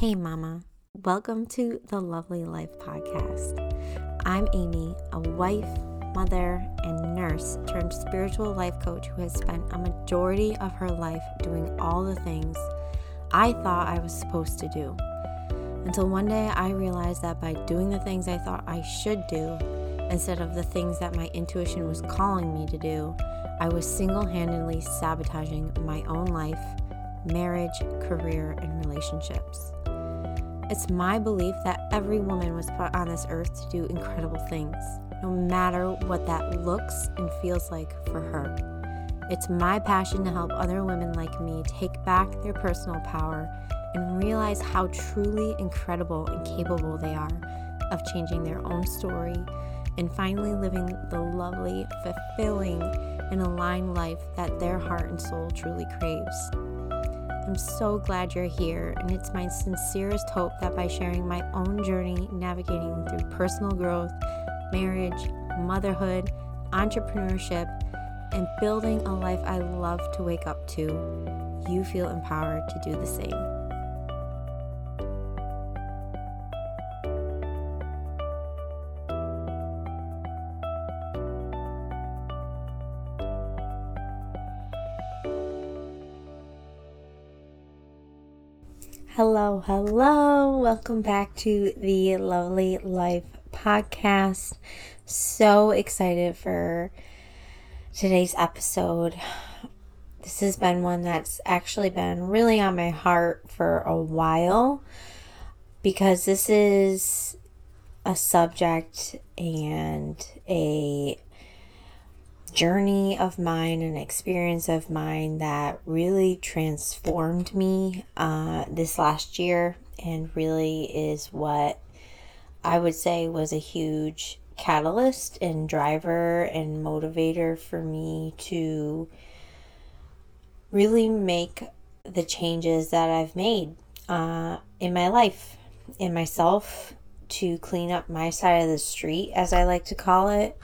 Hey, Mama. Welcome to the Lovely Life Podcast. I'm Amy, a wife, mother, and nurse turned spiritual life coach who has spent a majority of her life doing all the things I thought I was supposed to do. Until one day I realized that by doing the things I thought I should do, instead of the things that my intuition was calling me to do, I was single handedly sabotaging my own life, marriage, career, and relationships. It's my belief that every woman was put on this earth to do incredible things, no matter what that looks and feels like for her. It's my passion to help other women like me take back their personal power and realize how truly incredible and capable they are of changing their own story and finally living the lovely, fulfilling, and aligned life that their heart and soul truly craves. I'm so glad you're here, and it's my sincerest hope that by sharing my own journey navigating through personal growth, marriage, motherhood, entrepreneurship, and building a life I love to wake up to, you feel empowered to do the same. Hello, hello. Welcome back to the Lovely Life podcast. So excited for today's episode. This has been one that's actually been really on my heart for a while because this is a subject and a journey of mine, an experience of mine that really transformed me uh, this last year and really is what I would say was a huge catalyst and driver and motivator for me to really make the changes that I've made uh, in my life, in myself, to clean up my side of the street, as I like to call it.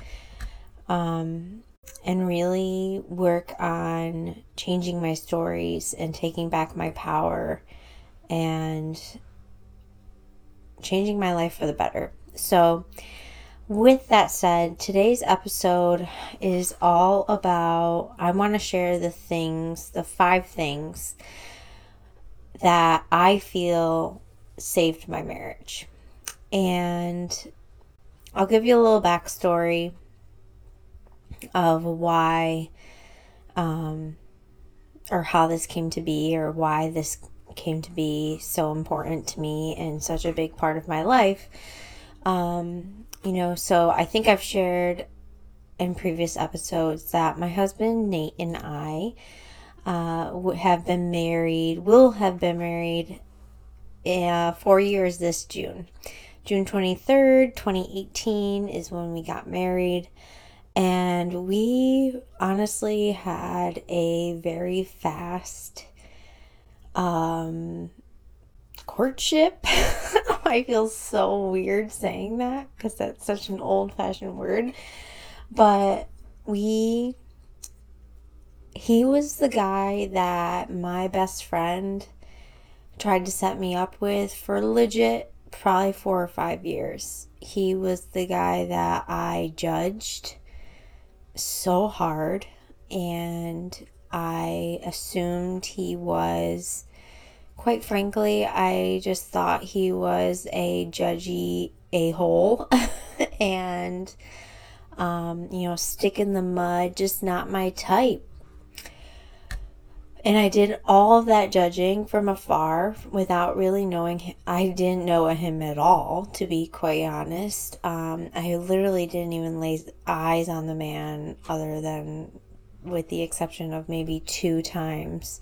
Um, and really work on changing my stories and taking back my power and changing my life for the better. So, with that said, today's episode is all about I want to share the things, the five things that I feel saved my marriage. And I'll give you a little backstory of why um, or how this came to be or why this came to be so important to me and such a big part of my life. Um, you know, so I think I've shared in previous episodes that my husband Nate and I uh, have been married, will have been married uh, four years this June. June 23rd, 2018 is when we got married. And we honestly had a very fast um, courtship. I feel so weird saying that because that's such an old fashioned word. But we, he was the guy that my best friend tried to set me up with for legit probably four or five years. He was the guy that I judged so hard and I assumed he was quite frankly, I just thought he was a judgy a hole and um, you know, stick in the mud, just not my type. And I did all of that judging from afar without really knowing him. I didn't know him at all, to be quite honest. Um, I literally didn't even lay eyes on the man, other than with the exception of maybe two times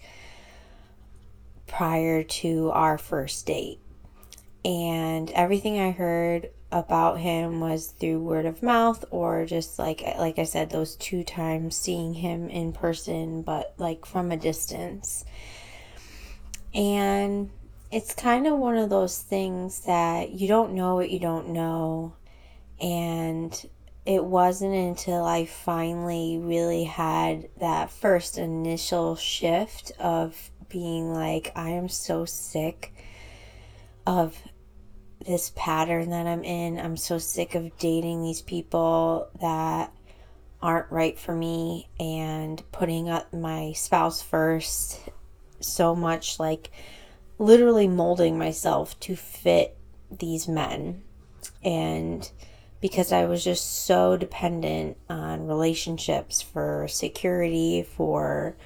prior to our first date. And everything I heard about him was through word of mouth or just like like I said those two times seeing him in person but like from a distance. And it's kind of one of those things that you don't know what you don't know and it wasn't until I finally really had that first initial shift of being like I am so sick of this pattern that I'm in. I'm so sick of dating these people that aren't right for me and putting up my spouse first so much like literally molding myself to fit these men and because I was just so dependent on relationships for security for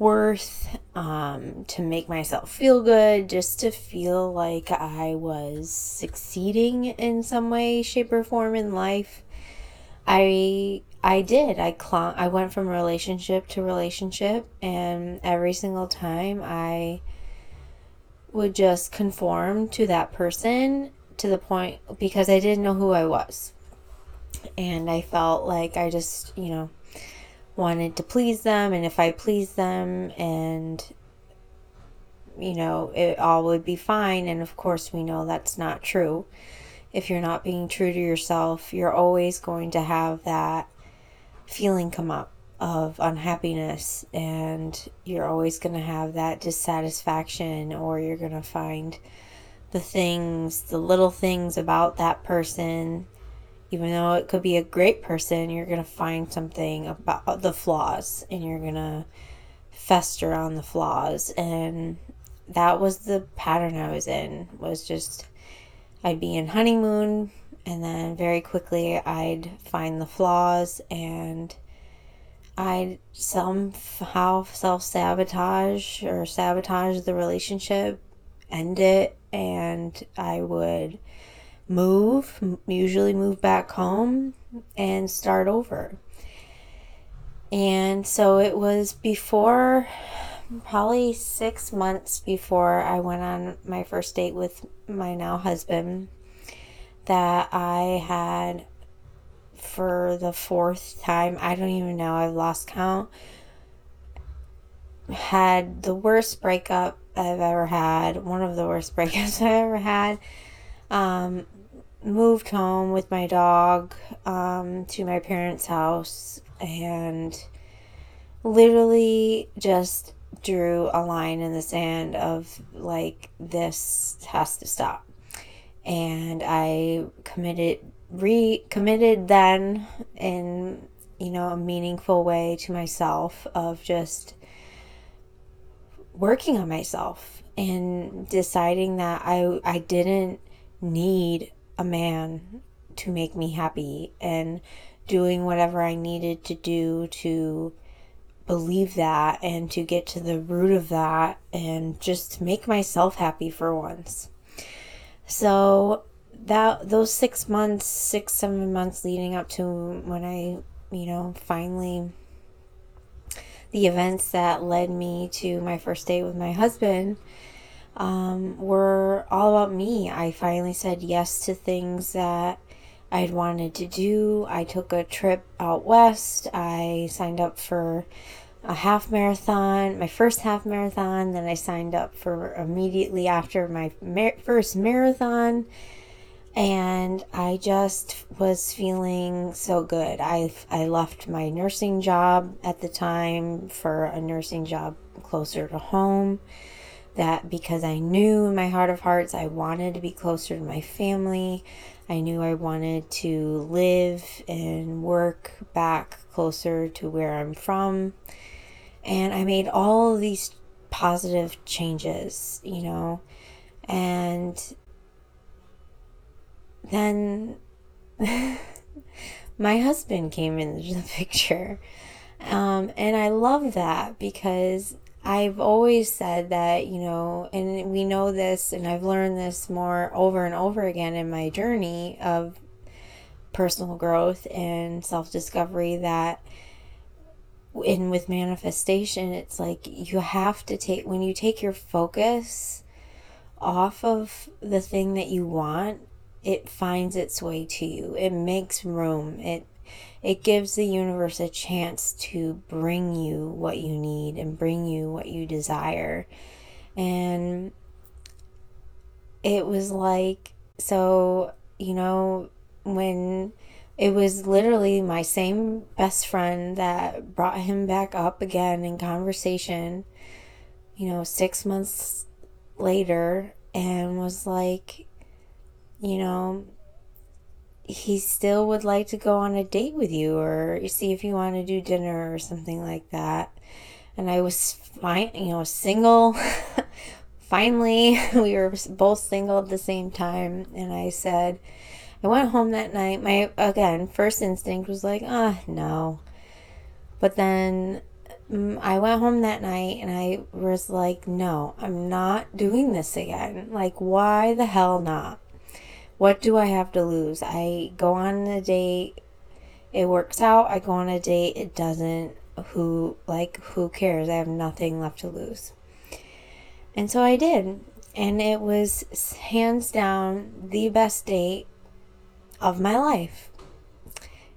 worth, um, to make myself feel good, just to feel like I was succeeding in some way, shape, or form in life. I I did. I clung. I went from relationship to relationship, and every single time I would just conform to that person to the point because I didn't know who I was, and I felt like I just you know wanted to please them and if I pleased them and you know it all would be fine. And of course we know that's not true. If you're not being true to yourself you're always going to have that feeling come up of unhappiness and you're always going to have that dissatisfaction or you're going to find the things the little things about that person even though it could be a great person, you're going to find something about the flaws and you're going to fester on the flaws. And that was the pattern I was in, was just I'd be in honeymoon and then very quickly I'd find the flaws and I'd somehow self sabotage or sabotage the relationship, end it, and I would move, usually move back home and start over. And so it was before, probably six months before I went on my first date with my now husband, that I had for the fourth time, I don't even know, I've lost count, had the worst breakup I've ever had, one of the worst breakups I've ever had. Um, moved home with my dog um, to my parents' house and literally just drew a line in the sand of like this has to stop. And i committed re committed then in you know a meaningful way to myself of just working on myself and deciding that i i didn't need a man to make me happy and doing whatever I needed to do to believe that and to get to the root of that and just make myself happy for once. So that those 6 months, 6 7 months leading up to when I, you know, finally the events that led me to my first date with my husband um, were all about me. I finally said yes to things that I'd wanted to do. I took a trip out west. I signed up for a half marathon, my first half marathon. Then I signed up for immediately after my mar- first marathon. And I just was feeling so good. I, I left my nursing job at the time for a nursing job closer to home that because I knew in my heart of hearts I wanted to be closer to my family. I knew I wanted to live and work back closer to where I'm from. And I made all these positive changes, you know. And then my husband came into the picture. Um, and I love that because I've always said that, you know, and we know this, and I've learned this more over and over again in my journey of personal growth and self discovery that in with manifestation, it's like you have to take, when you take your focus off of the thing that you want, it finds its way to you. It makes room. It it gives the universe a chance to bring you what you need and bring you what you desire. And it was like, so, you know, when it was literally my same best friend that brought him back up again in conversation, you know, six months later and was like, you know, he still would like to go on a date with you or see if you want to do dinner or something like that. And I was fine, you know, single. Finally, we were both single at the same time. And I said, I went home that night. My, again, first instinct was like, ah, oh, no. But then mm, I went home that night and I was like, no, I'm not doing this again. Like, why the hell not? What do I have to lose? I go on a date, it works out. I go on a date, it doesn't. Who, like, who cares? I have nothing left to lose. And so I did. And it was hands down the best date of my life.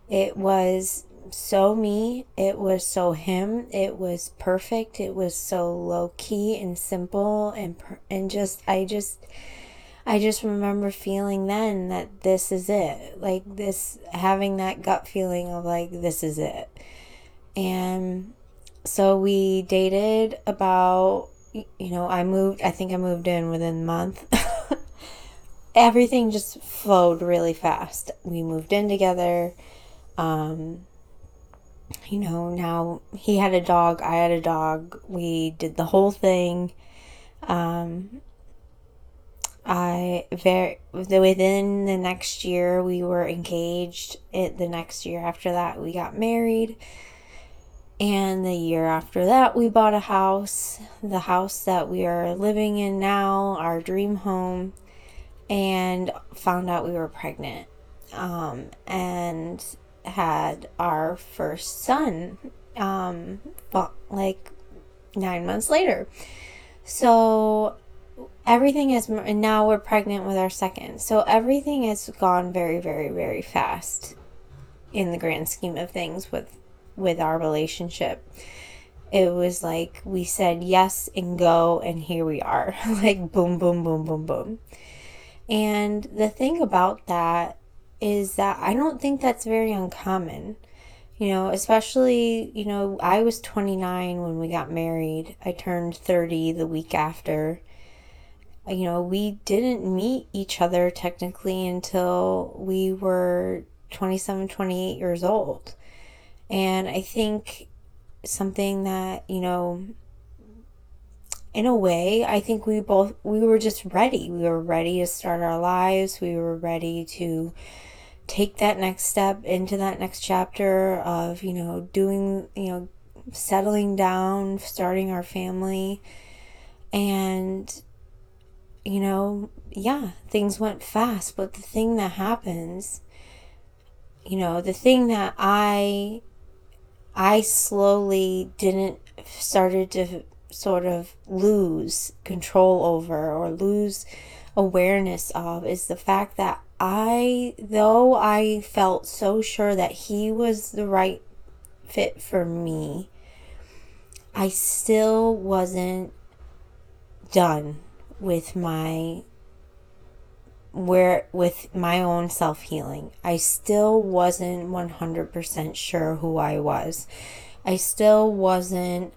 It was so me, it was so him, it was perfect, it was so low key and simple and and just I just I just remember feeling then that this is it. Like this, having that gut feeling of like, this is it. And so we dated about, you know, I moved, I think I moved in within a month. Everything just flowed really fast. We moved in together. Um, you know, now he had a dog, I had a dog. We did the whole thing. Um, I very within the next year we were engaged. It the next year after that we got married. And the year after that we bought a house, the house that we are living in now, our dream home, and found out we were pregnant. Um, and had our first son um like 9 months later. So everything is and now we're pregnant with our second. So everything has gone very very very fast in the grand scheme of things with with our relationship. It was like we said yes and go and here we are. Like boom boom boom boom boom. And the thing about that is that i don't think that's very uncommon. You know especially you know i was 29 when we got married. I turned 30 the week after you know, we didn't meet each other technically until we were 27, 28 years old. And I think something that, you know, in a way, I think we both, we were just ready. We were ready to start our lives. We were ready to take that next step into that next chapter of, you know, doing, you know, settling down, starting our family. And you know, yeah, things went fast, but the thing that happens, you know, the thing that I I slowly didn't started to sort of lose control over or lose awareness of is the fact that I though I felt so sure that he was the right fit for me, I still wasn't done with my where with my own self-healing. I still wasn't 100% sure who I was. I still wasn't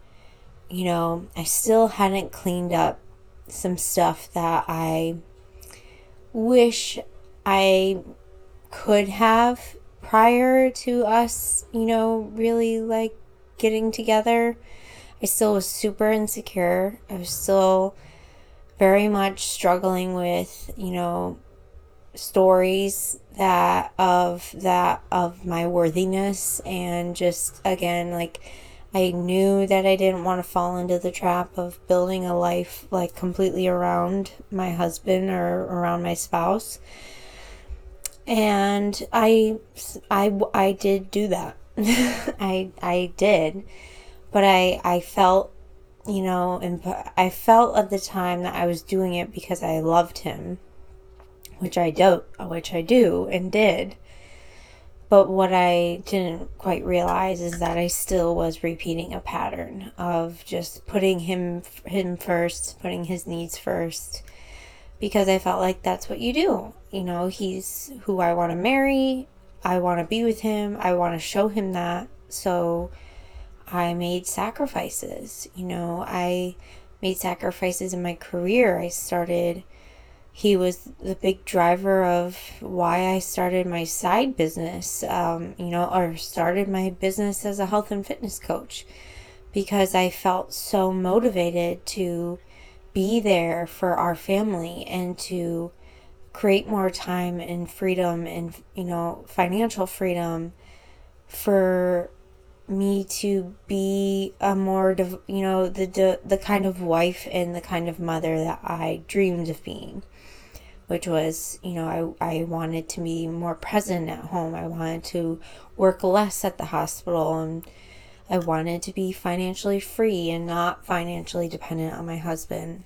you know, I still hadn't cleaned up some stuff that I wish I could have prior to us, you know, really like getting together. I still was super insecure. I was still very much struggling with, you know, stories that of that of my worthiness and just again like I knew that I didn't want to fall into the trap of building a life like completely around my husband or around my spouse. And I I I did do that. I I did. But I I felt you know, and I felt at the time that I was doing it because I loved him, which I do, which I do and did. But what I didn't quite realize is that I still was repeating a pattern of just putting him him first, putting his needs first, because I felt like that's what you do. You know, he's who I want to marry. I want to be with him. I want to show him that. So I made sacrifices. You know, I made sacrifices in my career. I started he was the big driver of why I started my side business, um, you know, or started my business as a health and fitness coach because I felt so motivated to be there for our family and to create more time and freedom and, you know, financial freedom for me to be a more you know the the kind of wife and the kind of mother that I dreamed of being which was, you know, I, I wanted to be more present at home. I wanted to work less at the hospital and I wanted to be financially free and not financially dependent on my husband.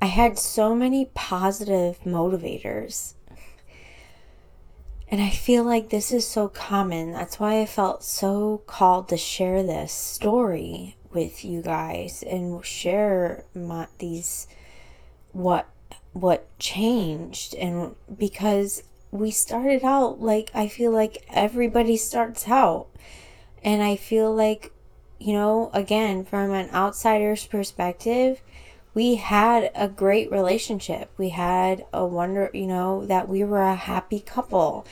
I had so many positive motivators. And I feel like this is so common. That's why I felt so called to share this story with you guys and share my, these what what changed and because we started out like I feel like everybody starts out and I feel like you know again from an outsider's perspective we had a great relationship we had a wonder you know that we were a happy couple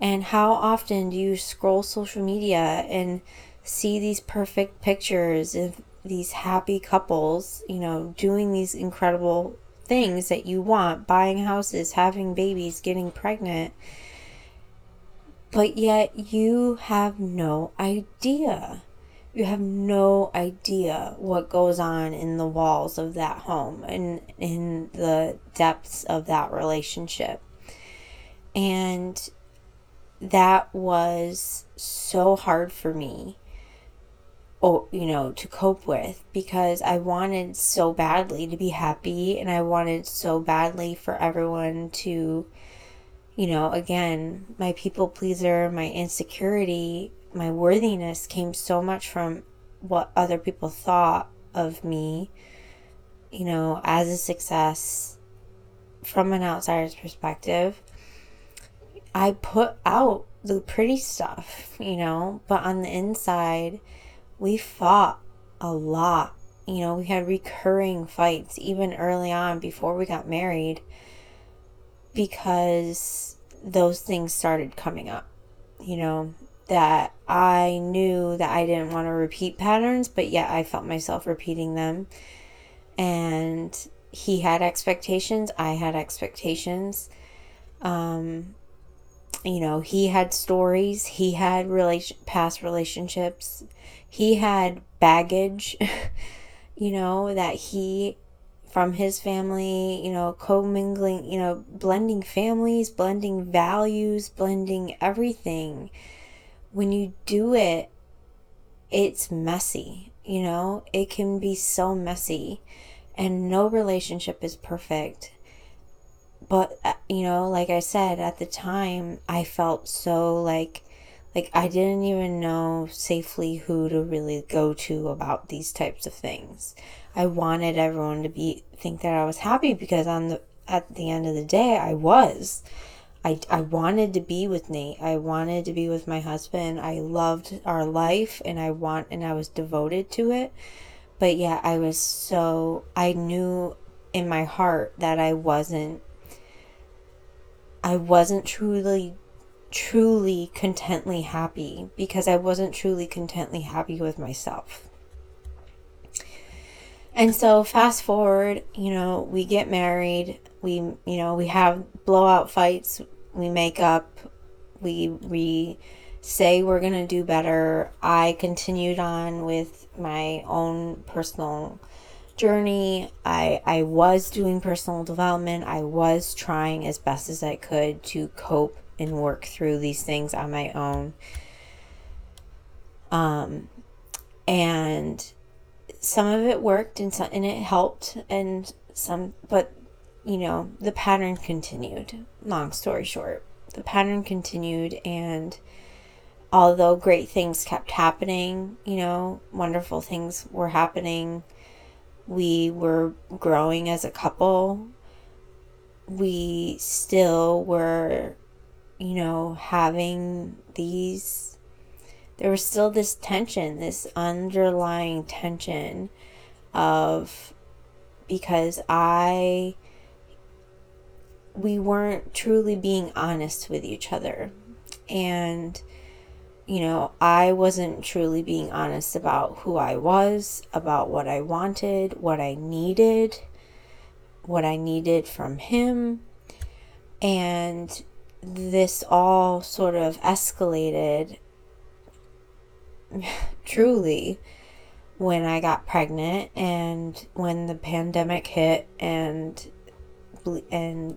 and how often do you scroll social media and see these perfect pictures of these happy couples you know doing these incredible things that you want buying houses, having babies, getting pregnant. But yet you have no idea. You have no idea what goes on in the walls of that home and in the depths of that relationship. And that was so hard for me oh, you know, to cope with because I wanted so badly to be happy and I wanted so badly for everyone to, you know, again, my people pleaser, my insecurity, my worthiness came so much from what other people thought of me, you know, as a success from an outsider's perspective. I put out the pretty stuff, you know, but on the inside, we fought a lot. You know, we had recurring fights even early on before we got married because those things started coming up. You know, that I knew that I didn't want to repeat patterns, but yet I felt myself repeating them. And he had expectations, I had expectations. Um, you know, he had stories, he had relation past relationships he had baggage, you know, that he from his family, you know, commingling, you know, blending families, blending values, blending everything. When you do it, it's messy, you know, it can be so messy, and no relationship is perfect. But, uh, you know, like I said, at the time, I felt so like like I didn't even know safely who to really go to about these types of things. I wanted everyone to be think that I was happy because on the at the end of the day I was. I, I wanted to be with Nate. I wanted to be with my husband. I loved our life and I want and I was devoted to it. But yeah, I was so I knew in my heart that I wasn't I wasn't truly truly contently happy because I wasn't truly contently happy with myself. And so fast forward, you know, we get married, we you know, we have blowout fights, we make up, we we say we're going to do better. I continued on with my own personal journey. I I was doing personal development. I was trying as best as I could to cope and work through these things on my own. Um, and some of it worked and some, and it helped and some, but you know, the pattern continued. Long story short, the pattern continued and although great things kept happening, you know, wonderful things were happening, we were growing as a couple. We still were you know, having these, there was still this tension, this underlying tension of because I we weren't truly being honest with each other. And, you know, I wasn't truly being honest about who I was, about what I wanted, what I needed, what I needed from him. And this all sort of escalated truly when I got pregnant and when the pandemic hit and and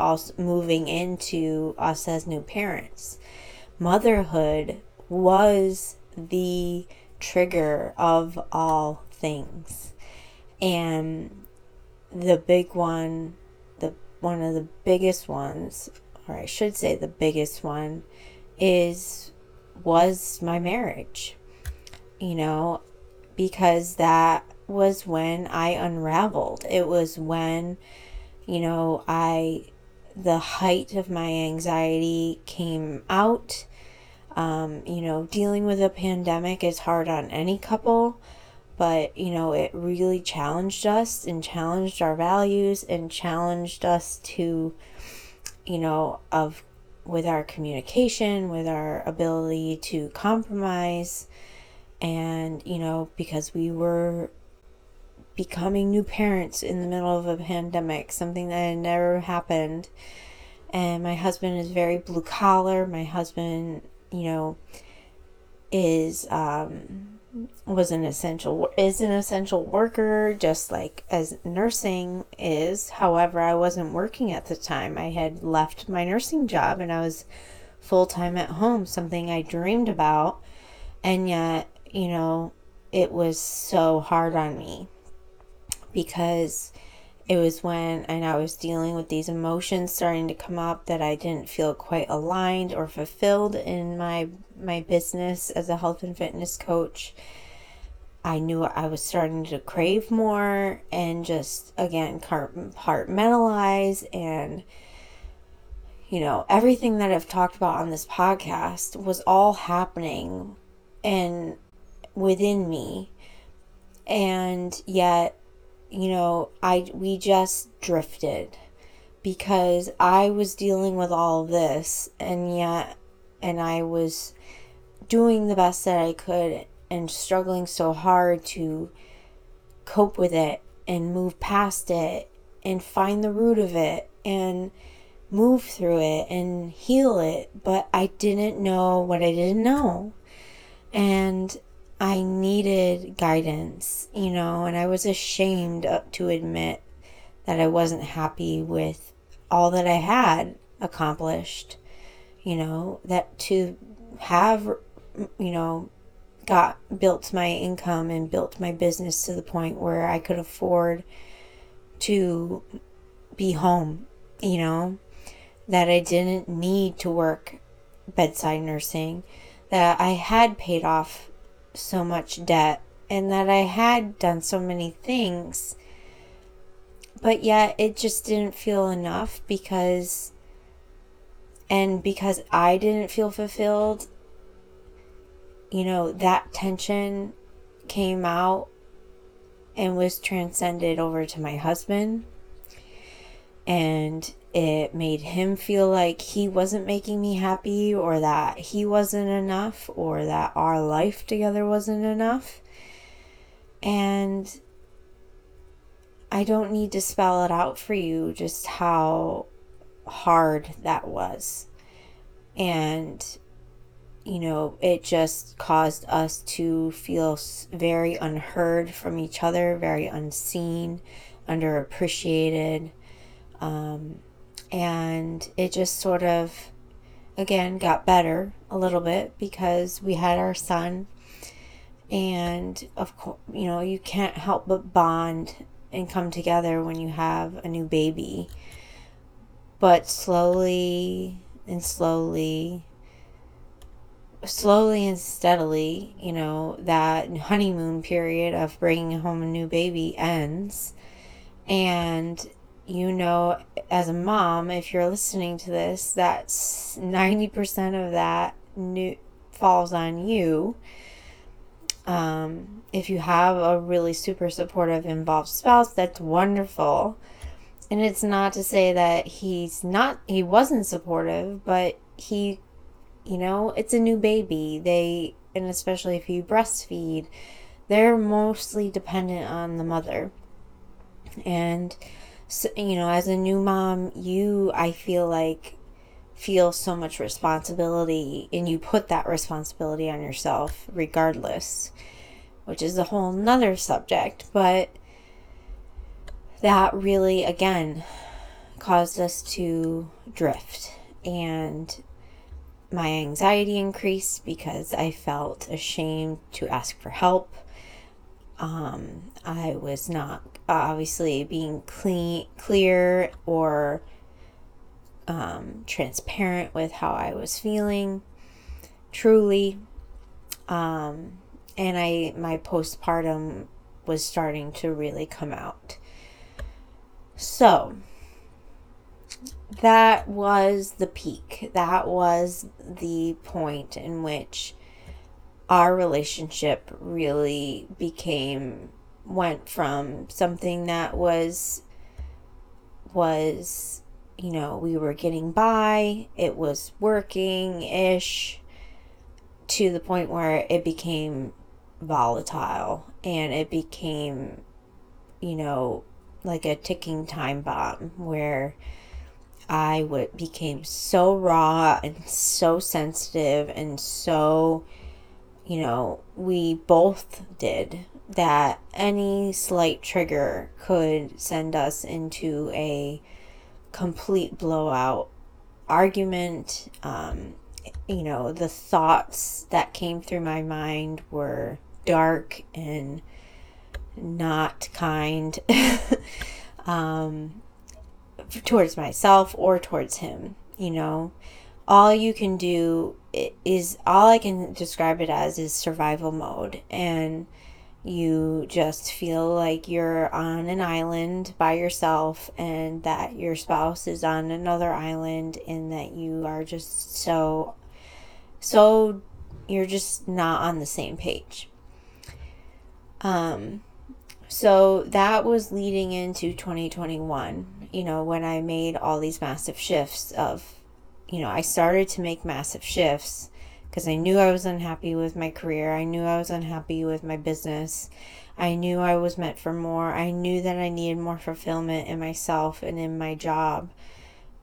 also moving into us as new parents. Motherhood was the trigger of all things. And the big one, the one of the biggest ones, or I should say the biggest one is was my marriage. You know, because that was when I unraveled. It was when, you know, I, the height of my anxiety came out. Um, you know, dealing with a pandemic is hard on any couple, but, you know, it really challenged us and challenged our values and challenged us to, you know, of with our communication, with our ability to compromise and, you know, because we were becoming new parents in the middle of a pandemic, something that had never happened. And my husband is very blue collar. My husband, you know, is um was an essential is an essential worker just like as nursing is however i wasn't working at the time i had left my nursing job and i was full-time at home something i dreamed about and yet you know, it was so hard on me because it was when and I was dealing with these emotions starting to come up that I didn't feel quite aligned or fulfilled in my my business as a health and fitness coach. I knew I was starting to crave more and just again compartmentalize and you know everything that I've talked about on this podcast was all happening and within me and yet you know i we just drifted because i was dealing with all this and yet and i was doing the best that i could and struggling so hard to cope with it and move past it and find the root of it and move through it and heal it. But i didn't know what i didn't know. And I needed guidance, you know, and I was ashamed to admit that I wasn't happy with all that I had accomplished, you know, that to have, you know, got built my income and built my business to the point where I could afford to be home, you know, that I didn't need to work bedside nursing, that I had paid off so much debt and that I had done so many things. But yet it just didn't feel enough because, and because I didn't feel fulfilled, you know, that tension came out and was transcended over to my husband. And it made him feel like he wasn't making me happy or that he wasn't enough or that our life together wasn't enough. And I don't need to spell it out for you just how hard that was. And, you know, it just caused us to feel very unheard from each other, very unseen, underappreciated. Um, and it just sort of again got better a little bit because we had our son. And of course you know you can't help but bond and come together when you have a new baby. But slowly and slowly slowly and steadily you know that honeymoon period of bringing home a new baby ends. And you know, as a mom, if you're listening to this, that's 90% of that new, falls on you. Um, if you have a really super supportive, involved spouse, that's wonderful. and it's not to say that he's not he wasn't supportive, but he you know, it's a new baby. They and especially if you breastfeed, they're mostly dependent on the mother. And so, you know, as a new mom, you I feel like feel so much responsibility and you put that responsibility on yourself regardless, which is a whole nother subject, but that really again caused us to drift and my anxiety increased because I felt ashamed to ask for help. Um, I was not obviously being clean, clear or um, transparent with how I was feeling, truly. Um, and I my postpartum was starting to really come out. So that was the peak. That was the point in which our relationship really became went from something that was was you know we were getting by it was working ish to the point where it became volatile and it became you know like a ticking time bomb where I would became so raw and so sensitive and so you know, we both did that any slight trigger could send us into a complete blowout argument. Um, you know, the thoughts that came through my mind were dark and not kind. um, towards myself or towards him, you know. All you can do is all I can describe it as is survival mode and you just feel like you're on an island by yourself and that your spouse is on another island and that you are just so so you're just not on the same page. Um so that was leading into 2021, you know, when I made all these massive shifts of, you know, I started to make massive shifts because I knew I was unhappy with my career. I knew I was unhappy with my business. I knew I was meant for more. I knew that I needed more fulfillment in myself and in my job.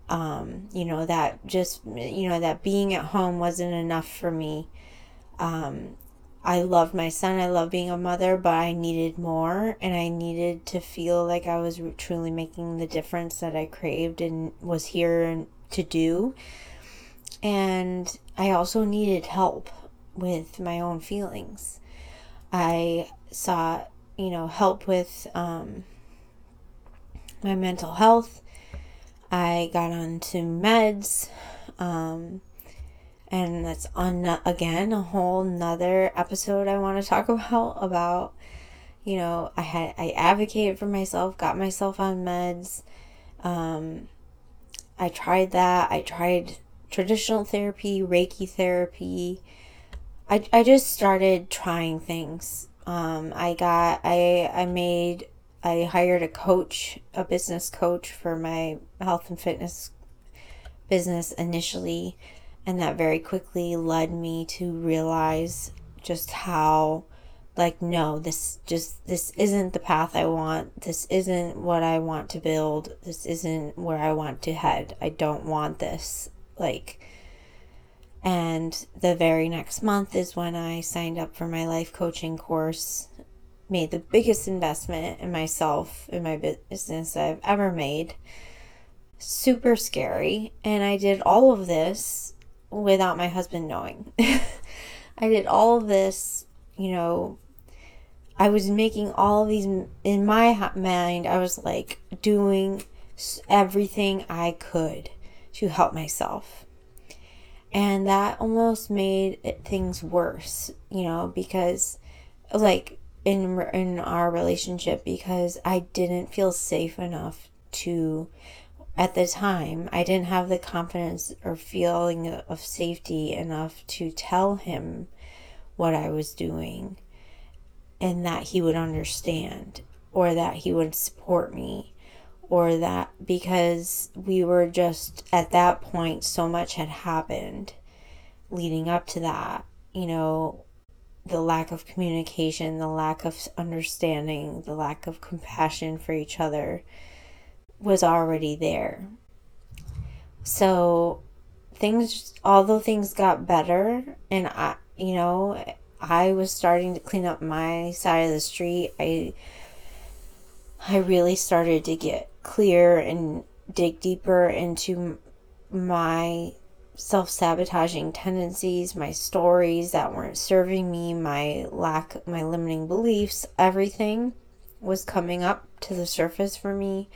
Um, you know, that just, you know, that being at home wasn't enough for me. Um, I loved my son. I love being a mother, but I needed more and I needed to feel like I was truly making the difference that I craved and was here to do. And I also needed help with my own feelings. I sought, you know, help with um, my mental health. I got onto meds. Um, and that's on again a whole nother episode I want to talk about about you know I had I advocated for myself got myself on meds um I tried that I tried traditional therapy reiki therapy. I, I just started trying things. Um I got I I made I hired a coach a business coach for my health and fitness business initially and that very quickly led me to realize just how like no this just this isn't the path i want. This isn't what i want to build. This isn't where i want to head. I don't want this like and the very next month is when i signed up for my life coaching course made the biggest investment in myself in my business i've ever made super scary and i did all of this without my husband knowing. I did all of this, you know, I was making all these in my mind. I was like doing everything I could to help myself. And that almost made it, things worse, you know, because like in in our relationship because I didn't feel safe enough to at the time, I didn't have the confidence or feeling of safety enough to tell him what I was doing and that he would understand or that he would support me or that because we were just at that point so much had happened leading up to that you know the lack of communication the lack of understanding the lack of compassion for each other was already there. So things although things got better and i you know i was starting to clean up my side of the street. I i really started to get clear and dig deeper into my self sabotaging tendencies, my stories that weren't serving me, my lack, my limiting beliefs, everything was coming up to the surface for me.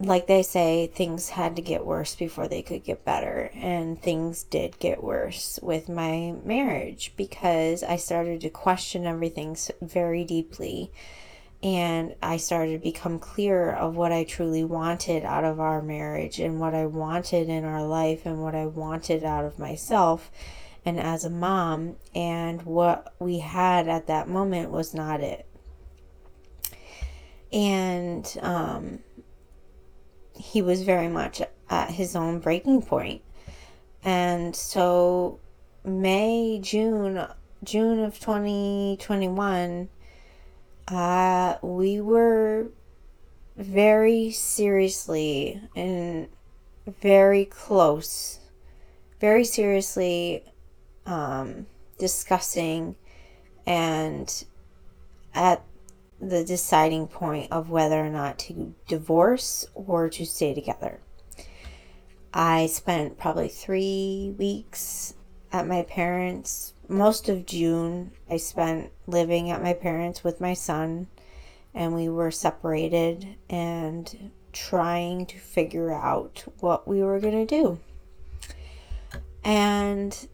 Like they say, things had to get worse before they could get better. And things did get worse with my marriage because I started to question everything very deeply and I started to become clear of what I truly wanted out of our marriage and what I wanted in our life and what I wanted out of myself and as a mom and what we had at that moment was not it and um, he was very much at his own breaking point. and so may june june of 2021 uh, we were very seriously and very close, very seriously um, discussing and at the deciding point of whether or not to divorce or to stay together. I spent probably three weeks at my parents' most of June, I spent living at my parents' with my son, and we were separated and trying to figure out what we were going to do. And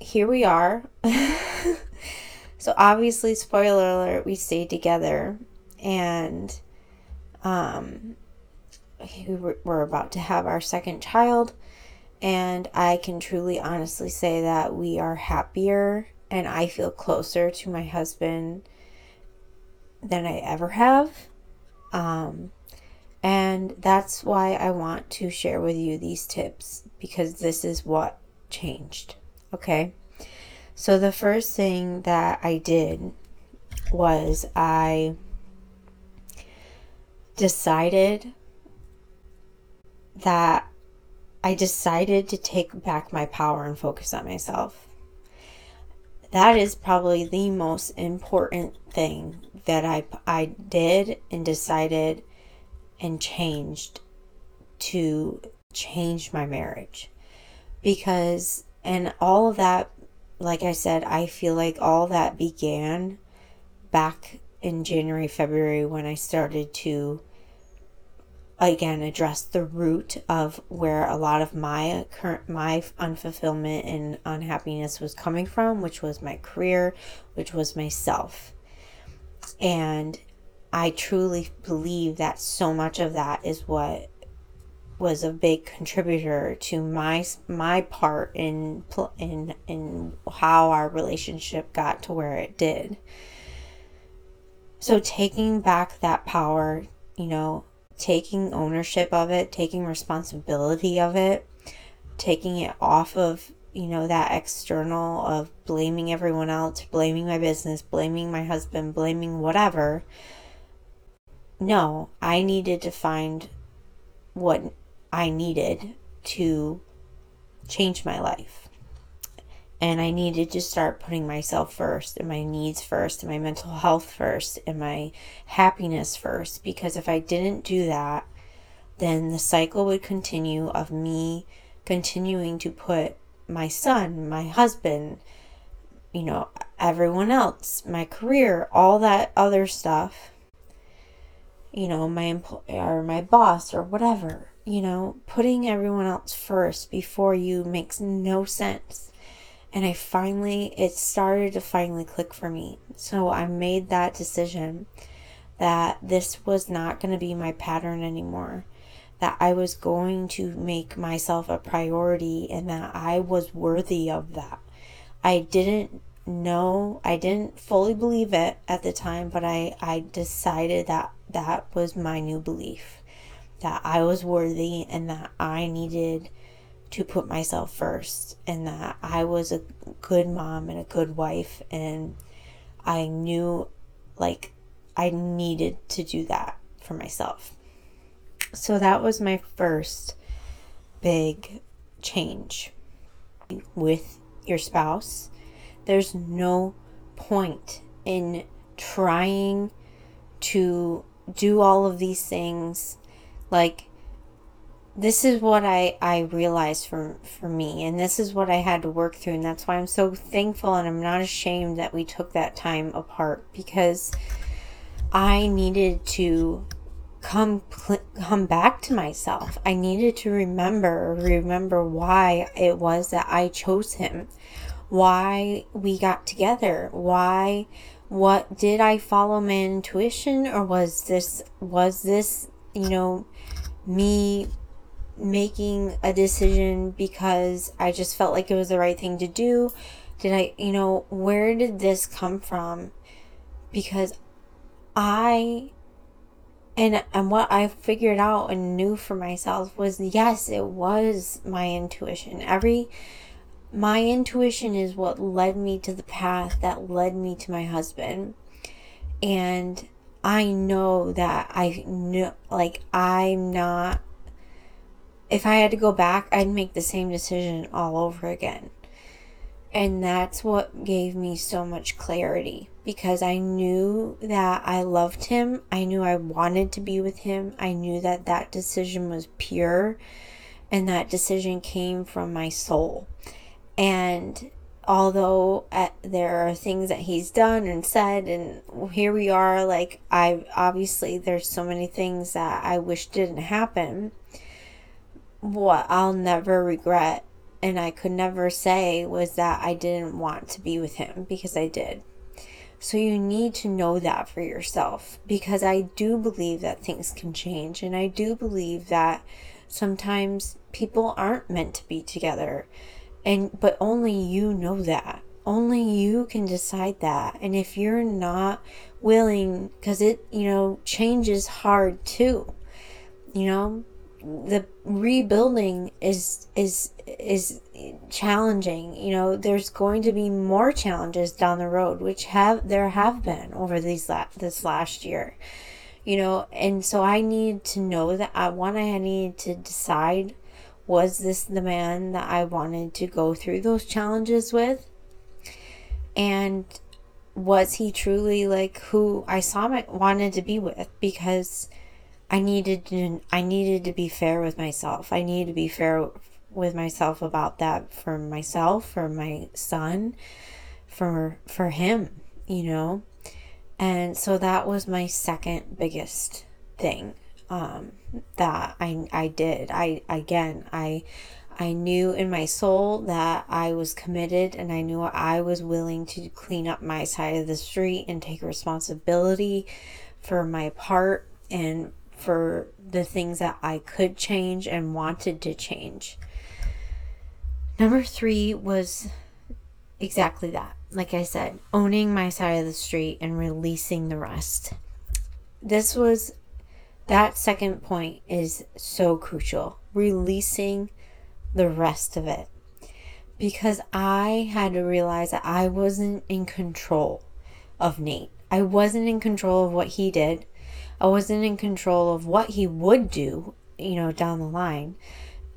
here we are. so, obviously, spoiler alert, we stayed together, and um, we were about to have our second child and I can truly honestly say that we are happier and I feel closer to my husband than I ever have. Um, and that's why I want to share with you these tips because this is what changed. Okay. So, the first thing that I did was I decided that I decided to take back my power and focus on myself. That is probably the most important thing that I, I did and decided and changed to change my marriage. Because, and all of that, like I said, I feel like all that began back in January, February when I started to again address the root of where a lot of my current my unfulfillment and unhappiness was coming from which was my career which was myself. And i truly believe that so much of that is what was a big contributor to my my part in in in how our relationship got to where it did. So taking back that power you know taking ownership of it, taking responsibility of it, taking it off of, you know, that external of blaming everyone else, blaming my business, blaming my husband, blaming whatever. No, I needed to find what I needed to change my life and I needed to start putting myself first and my needs first and my mental health first and my happiness first. Because if I didn't do that then the cycle would continue of me continuing to put my son, my husband, you know, everyone else, my career, all that other stuff, you know, my employer or my boss or whatever, you know, putting everyone else first before you makes no sense and I finally, it started to finally click for me. So I made that decision that this was not going to be my pattern anymore. That I was going to make myself a priority and that I was worthy of that. I didn't know, I didn't fully believe it at the time, but I, I decided that that was my new belief that I was worthy and that I needed to put myself first and that I was a good mom and a good wife and I knew like I needed to do that for myself. So that was my first big change with your spouse. There's no point in trying to do all of these things like this is what I, I realized for, for me and this is what I had to work through and that's why I'm so thankful and I'm not ashamed that we took that time apart because I needed to come come back to myself. I needed to remember remember why it was that I chose him. Why we got together. Why what did I follow my intuition or was this was this, you know, me making a decision because I just felt like it was the right thing to do? Did I, you know, where did this come from? Because I and and what I figured out and knew for myself was yes, it was my intuition. Every my intuition is what led me to the path that led me to my husband. And I know that I know like I'm not if I had to go back, I'd make the same decision all over again. And that's what gave me so much clarity because I knew that I loved him. I knew I wanted to be with him. I knew that that decision was pure and that decision came from my soul. And although uh, there are things that he's done and said and here we are like I obviously there's so many things that I wish didn't happen what I'll never regret and I could never say was that I didn't want to be with him because I did. So you need to know that for yourself because I do believe that things can change and I do believe that sometimes people aren't meant to be together. And but only you know that. Only you can decide that. And if you're not willing cuz it, you know, change is hard too. You know, the rebuilding is is is challenging you know there's going to be more challenges down the road which have there have been over these la- this last year you know and so i need to know that i want i need to decide was this the man that i wanted to go through those challenges with? And was he truly like who i saw my wanted to be with? Because I needed to I needed to be fair with myself. I needed to be fair with myself about that for myself, for my son, for for him, you know. And so that was my second biggest thing um, that I I did. I again I I knew in my soul that I was committed and I knew I was willing to clean up my side of the street and take responsibility for my part and for the things that I could change and wanted to change. Number three was exactly that. Like I said, owning my side of the street and releasing the rest. This was that second point is so crucial. Releasing the rest of it. Because I had to realize that I wasn't in control of Nate. I wasn't in control of what he did. I wasn't in control of what he would do, you know, down the line.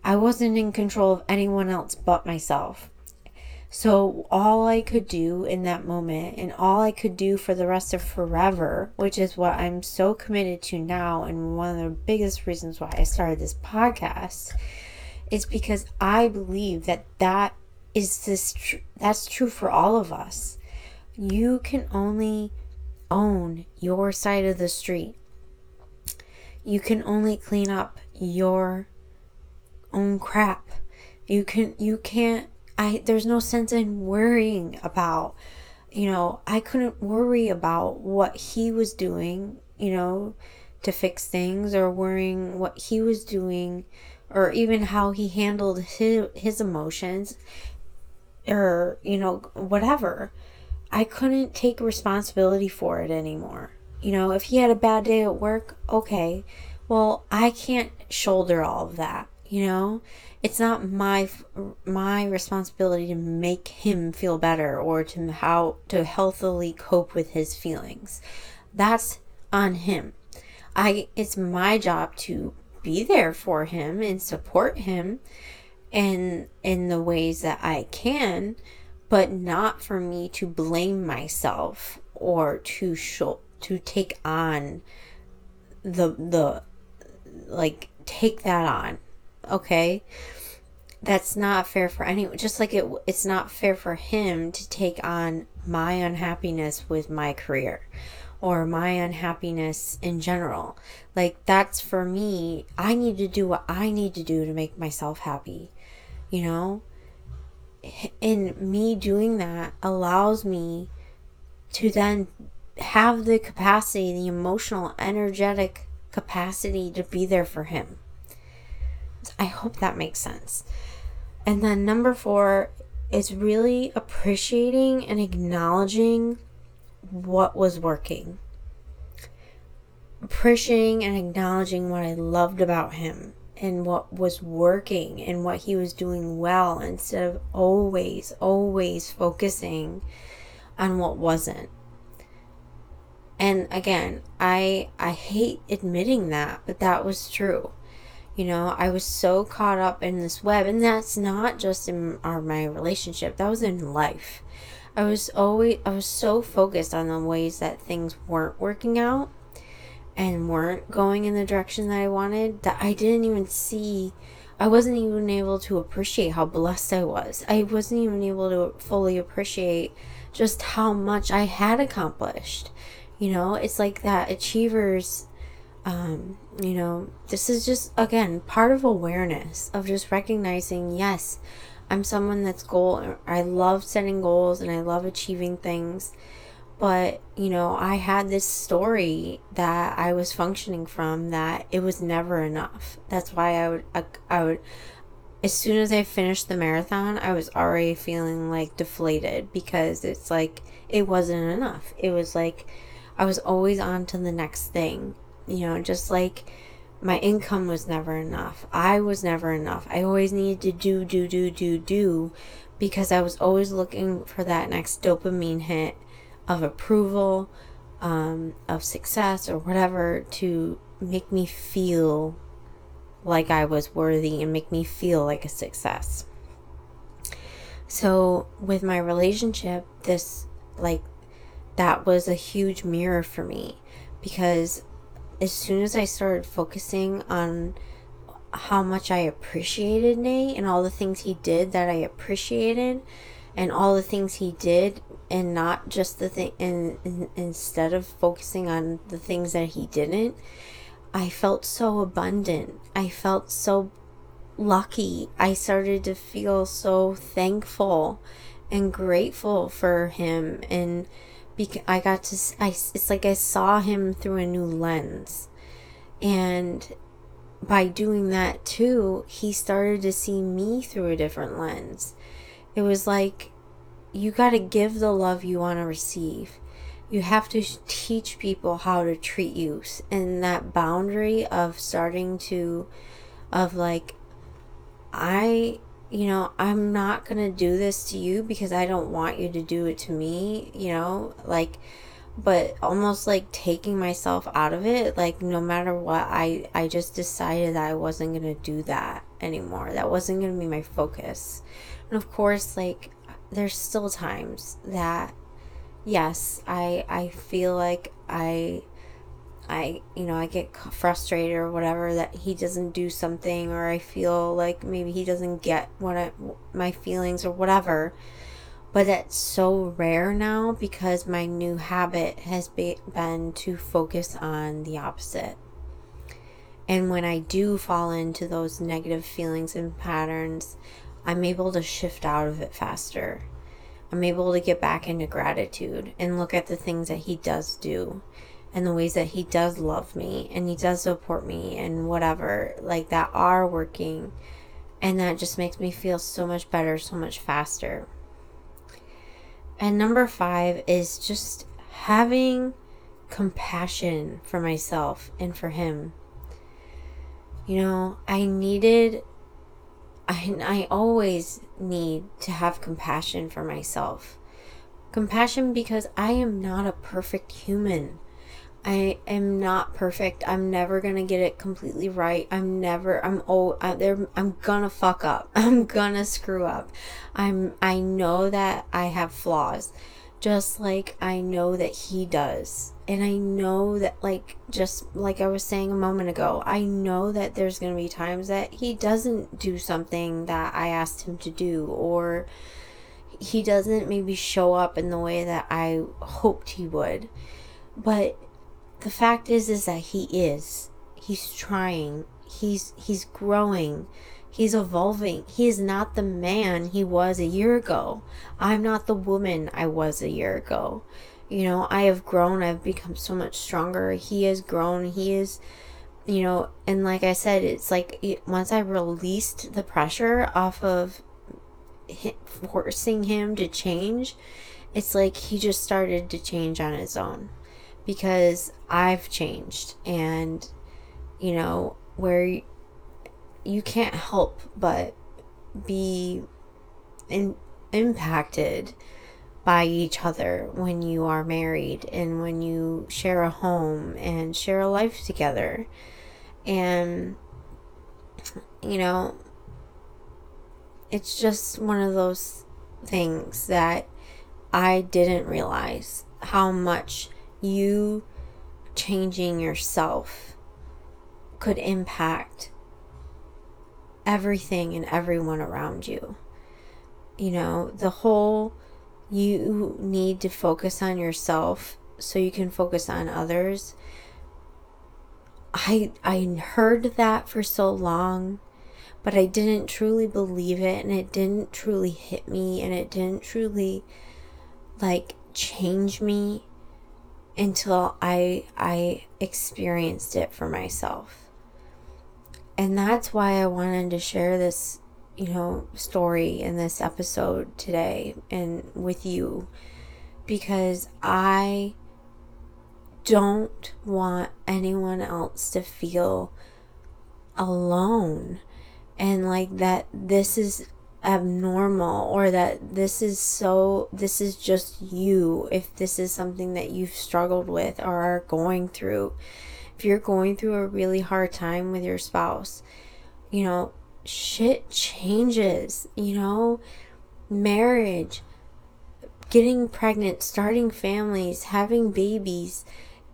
I wasn't in control of anyone else but myself. So, all I could do in that moment, and all I could do for the rest of forever, which is what I'm so committed to now, and one of the biggest reasons why I started this podcast, is because I believe that that is this tr- that's true for all of us. You can only own your side of the street you can only clean up your own crap. You can you can't I there's no sense in worrying about you know, I couldn't worry about what he was doing, you know, to fix things or worrying what he was doing or even how he handled his his emotions or you know whatever I couldn't take responsibility for it anymore. You know, if he had a bad day at work, okay. Well, I can't shoulder all of that, you know? It's not my my responsibility to make him feel better or to how to healthily cope with his feelings. That's on him. I it's my job to be there for him and support him in in the ways that I can, but not for me to blame myself or to show to take on the the like take that on. Okay? That's not fair for anyone. Just like it it's not fair for him to take on my unhappiness with my career or my unhappiness in general. Like, that's for me. I need to do what I need to do to make myself happy, you know? And me doing that allows me to then have the capacity, the emotional, energetic capacity to be there for him. I hope that makes sense. And then number four is really appreciating and acknowledging what was working. Appreciating and acknowledging what I loved about him and what was working and what he was doing well instead of always, always focusing on what wasn't. And again, I I hate admitting that, but that was true. You know, I was so caught up in this web, and that's not just in our my relationship. That was in life. I was always I was so focused on the ways that things weren't working out and weren't going in the direction that I wanted that I didn't even see I wasn't even able to appreciate how blessed I was. I wasn't even able to fully appreciate just how much I had accomplished. You know, it's like that achievers um, you know, this is just again part of awareness of just recognizing, yes, I'm someone that's goal I love setting goals and I love achieving things. But, you know, I had this story that I was functioning from that it was never enough. That's why I would I, I would as soon as I finished the marathon, I was already feeling like deflated because it's like it wasn't enough. It was like I was always on to the next thing. You know, just like my income was never enough. I was never enough. I always needed to do, do, do, do, do because I was always looking for that next dopamine hit of approval, um, of success, or whatever to make me feel like I was worthy and make me feel like a success. So, with my relationship, this, like, that was a huge mirror for me because as soon as I started focusing on how much I appreciated Nate and all the things he did that I appreciated and all the things he did and not just the thing and, and instead of focusing on the things that he didn't I felt so abundant. I felt so lucky. I started to feel so thankful and grateful for him and because I got to I it's like I saw him through a new lens. And by doing that too, he started to see me through a different lens. It was like you got to give the love you want to receive. You have to teach people how to treat you and that boundary of starting to of like I you know, I'm not going to do this to you because I don't want you to do it to me, you know, like but almost like taking myself out of it like no matter what i i just decided that i wasn't going to do that anymore. That wasn't going to be my focus. And of course like there's still times that yes i i feel like i I, you know, I get frustrated or whatever that he doesn't do something, or I feel like maybe he doesn't get what I, my feelings or whatever. But that's so rare now because my new habit has be, been to focus on the opposite. And when I do fall into those negative feelings and patterns, I'm able to shift out of it faster. I'm able to get back into gratitude and look at the things that he does do and the ways that he does love me and he does support me and whatever like that are working and that just makes me feel so much better so much faster And number five is just having compassion for myself and for him. You know, I needed, I, I always need to have compassion for myself. Compassion because I am not a perfect human. I am not perfect. I'm never gonna get it completely right. I'm never. I'm oh. I'm there. I'm gonna fuck up. I'm gonna screw up. I'm. I know that I have flaws, just like I know that he does. And I know that, like, just like I was saying a moment ago, I know that there's gonna be times that he doesn't do something that I asked him to do, or he doesn't maybe show up in the way that I hoped he would. But the fact is is that he is. He's trying. He's he's growing. He's evolving. He is not the man he was a year ago. I'm not the woman i was a year ago. You know i have grown. I've become so much stronger. He has grown. He is you know and like i said it's like once i released the pressure off of forcing him to change it's like he just started to change on his own because I've changed and you know where you can't help but be in, impacted by each other when you are married and when you share a home and share a life together. And you know it's just one of those things that I didn't realize how much you changing yourself could impact everything and everyone around you. You know, the whole you need to focus on yourself so you can focus on others. I I heard that for so long, but I didn't truly believe it and it didn't truly hit me and it didn't truly like change me until I I experienced it for myself. And that's why I wanted to share this, you know, story in this episode today and with you because I don't want anyone else to feel alone and like that this is abnormal or that this is so this is just you if this is something that you've struggled with or are going through. If you're going through a really hard time with your spouse you know shit changes you know? Marriage getting pregnant starting families having babies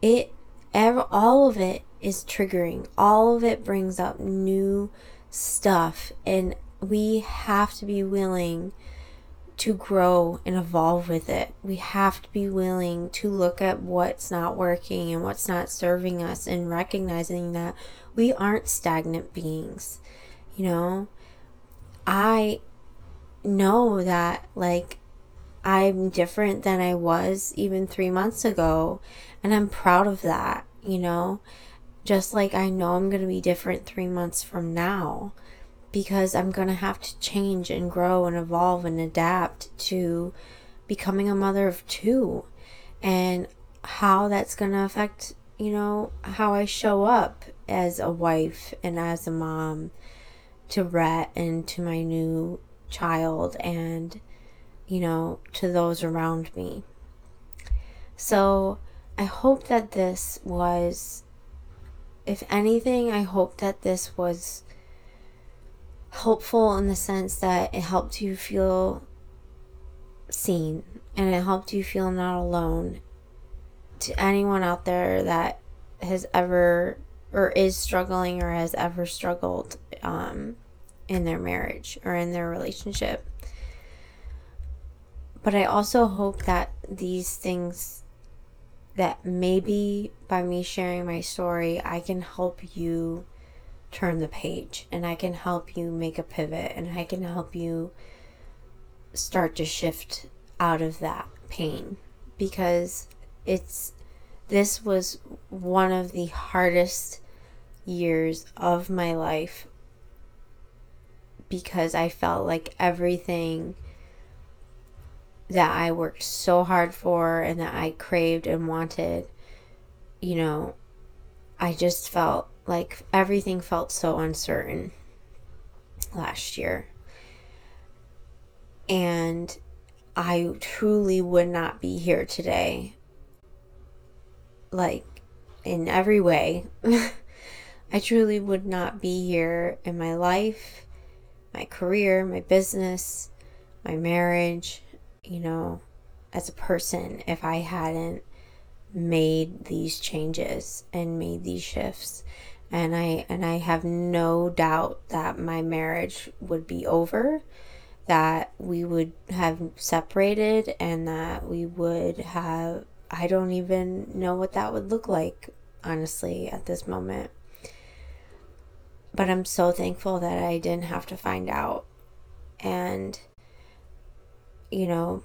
it ever all of it is triggering. All of it brings up new stuff and we have to be willing to grow and evolve with it. We have to be willing to look at what's not working and what's not serving us and recognizing that we aren't stagnant beings. You know, I know that like I'm different than I was even three months ago, and I'm proud of that, you know, just like I know I'm going to be different three months from now because I'm going to have to change and grow and evolve and adapt to becoming a mother of two and how that's going to affect, you know, how I show up as a wife and as a mom to Rhett and to my new child and, you know, to those around me. So I hope that this was, if anything, I hope that this was helpful in the sense that it helped you feel seen and it helped you feel not alone to anyone out there that has ever or is struggling or has ever struggled um, in their marriage or in their relationship. But I also hope that these things, that maybe by me sharing my story, I can help you turn the page and I can help you make a pivot and I can help you start to shift out of that pain. Because it's this was one of the hardest years of my life because I felt like everything that I worked so hard for and that I craved and wanted, you know, I just felt like everything felt so uncertain last year. And I truly would not be here today. Like, in every way. I truly would not be here in my life, my career, my business, my marriage, you know, as a person if I hadn't made these changes and made these shifts and I and I have no doubt that my marriage would be over that we would have separated and that we would have I don't even know what that would look like honestly at this moment. But I'm so thankful that I didn't have to find out. And you know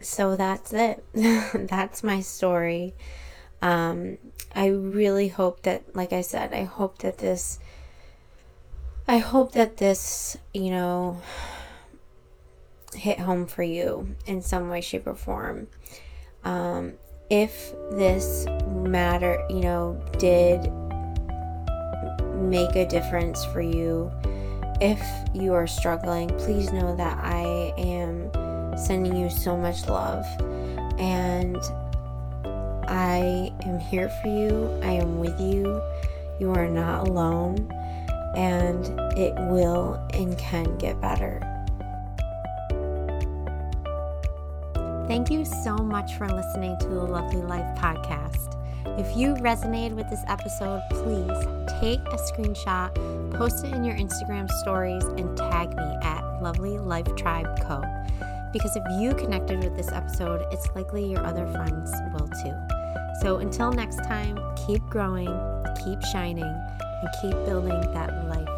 so that's it. That's my story um, I really hope that, like I said, I hope that this, I hope that this, you know, hit home for you in some way, shape, or form. Um, if this matter, you know, did make a difference for you, if you are struggling, please know that I am sending you so much love. And I am here for you. I am with you. You are not alone. And it will and can get better. Thank you so much for listening to the Lovely Life podcast. If you resonated with this episode, please take a screenshot, post it in your Instagram stories, and tag me at Lovely Life Tribe Co. Because if you connected with this episode, it's likely your other friends will too. So until next time, keep growing, keep shining, and keep building that life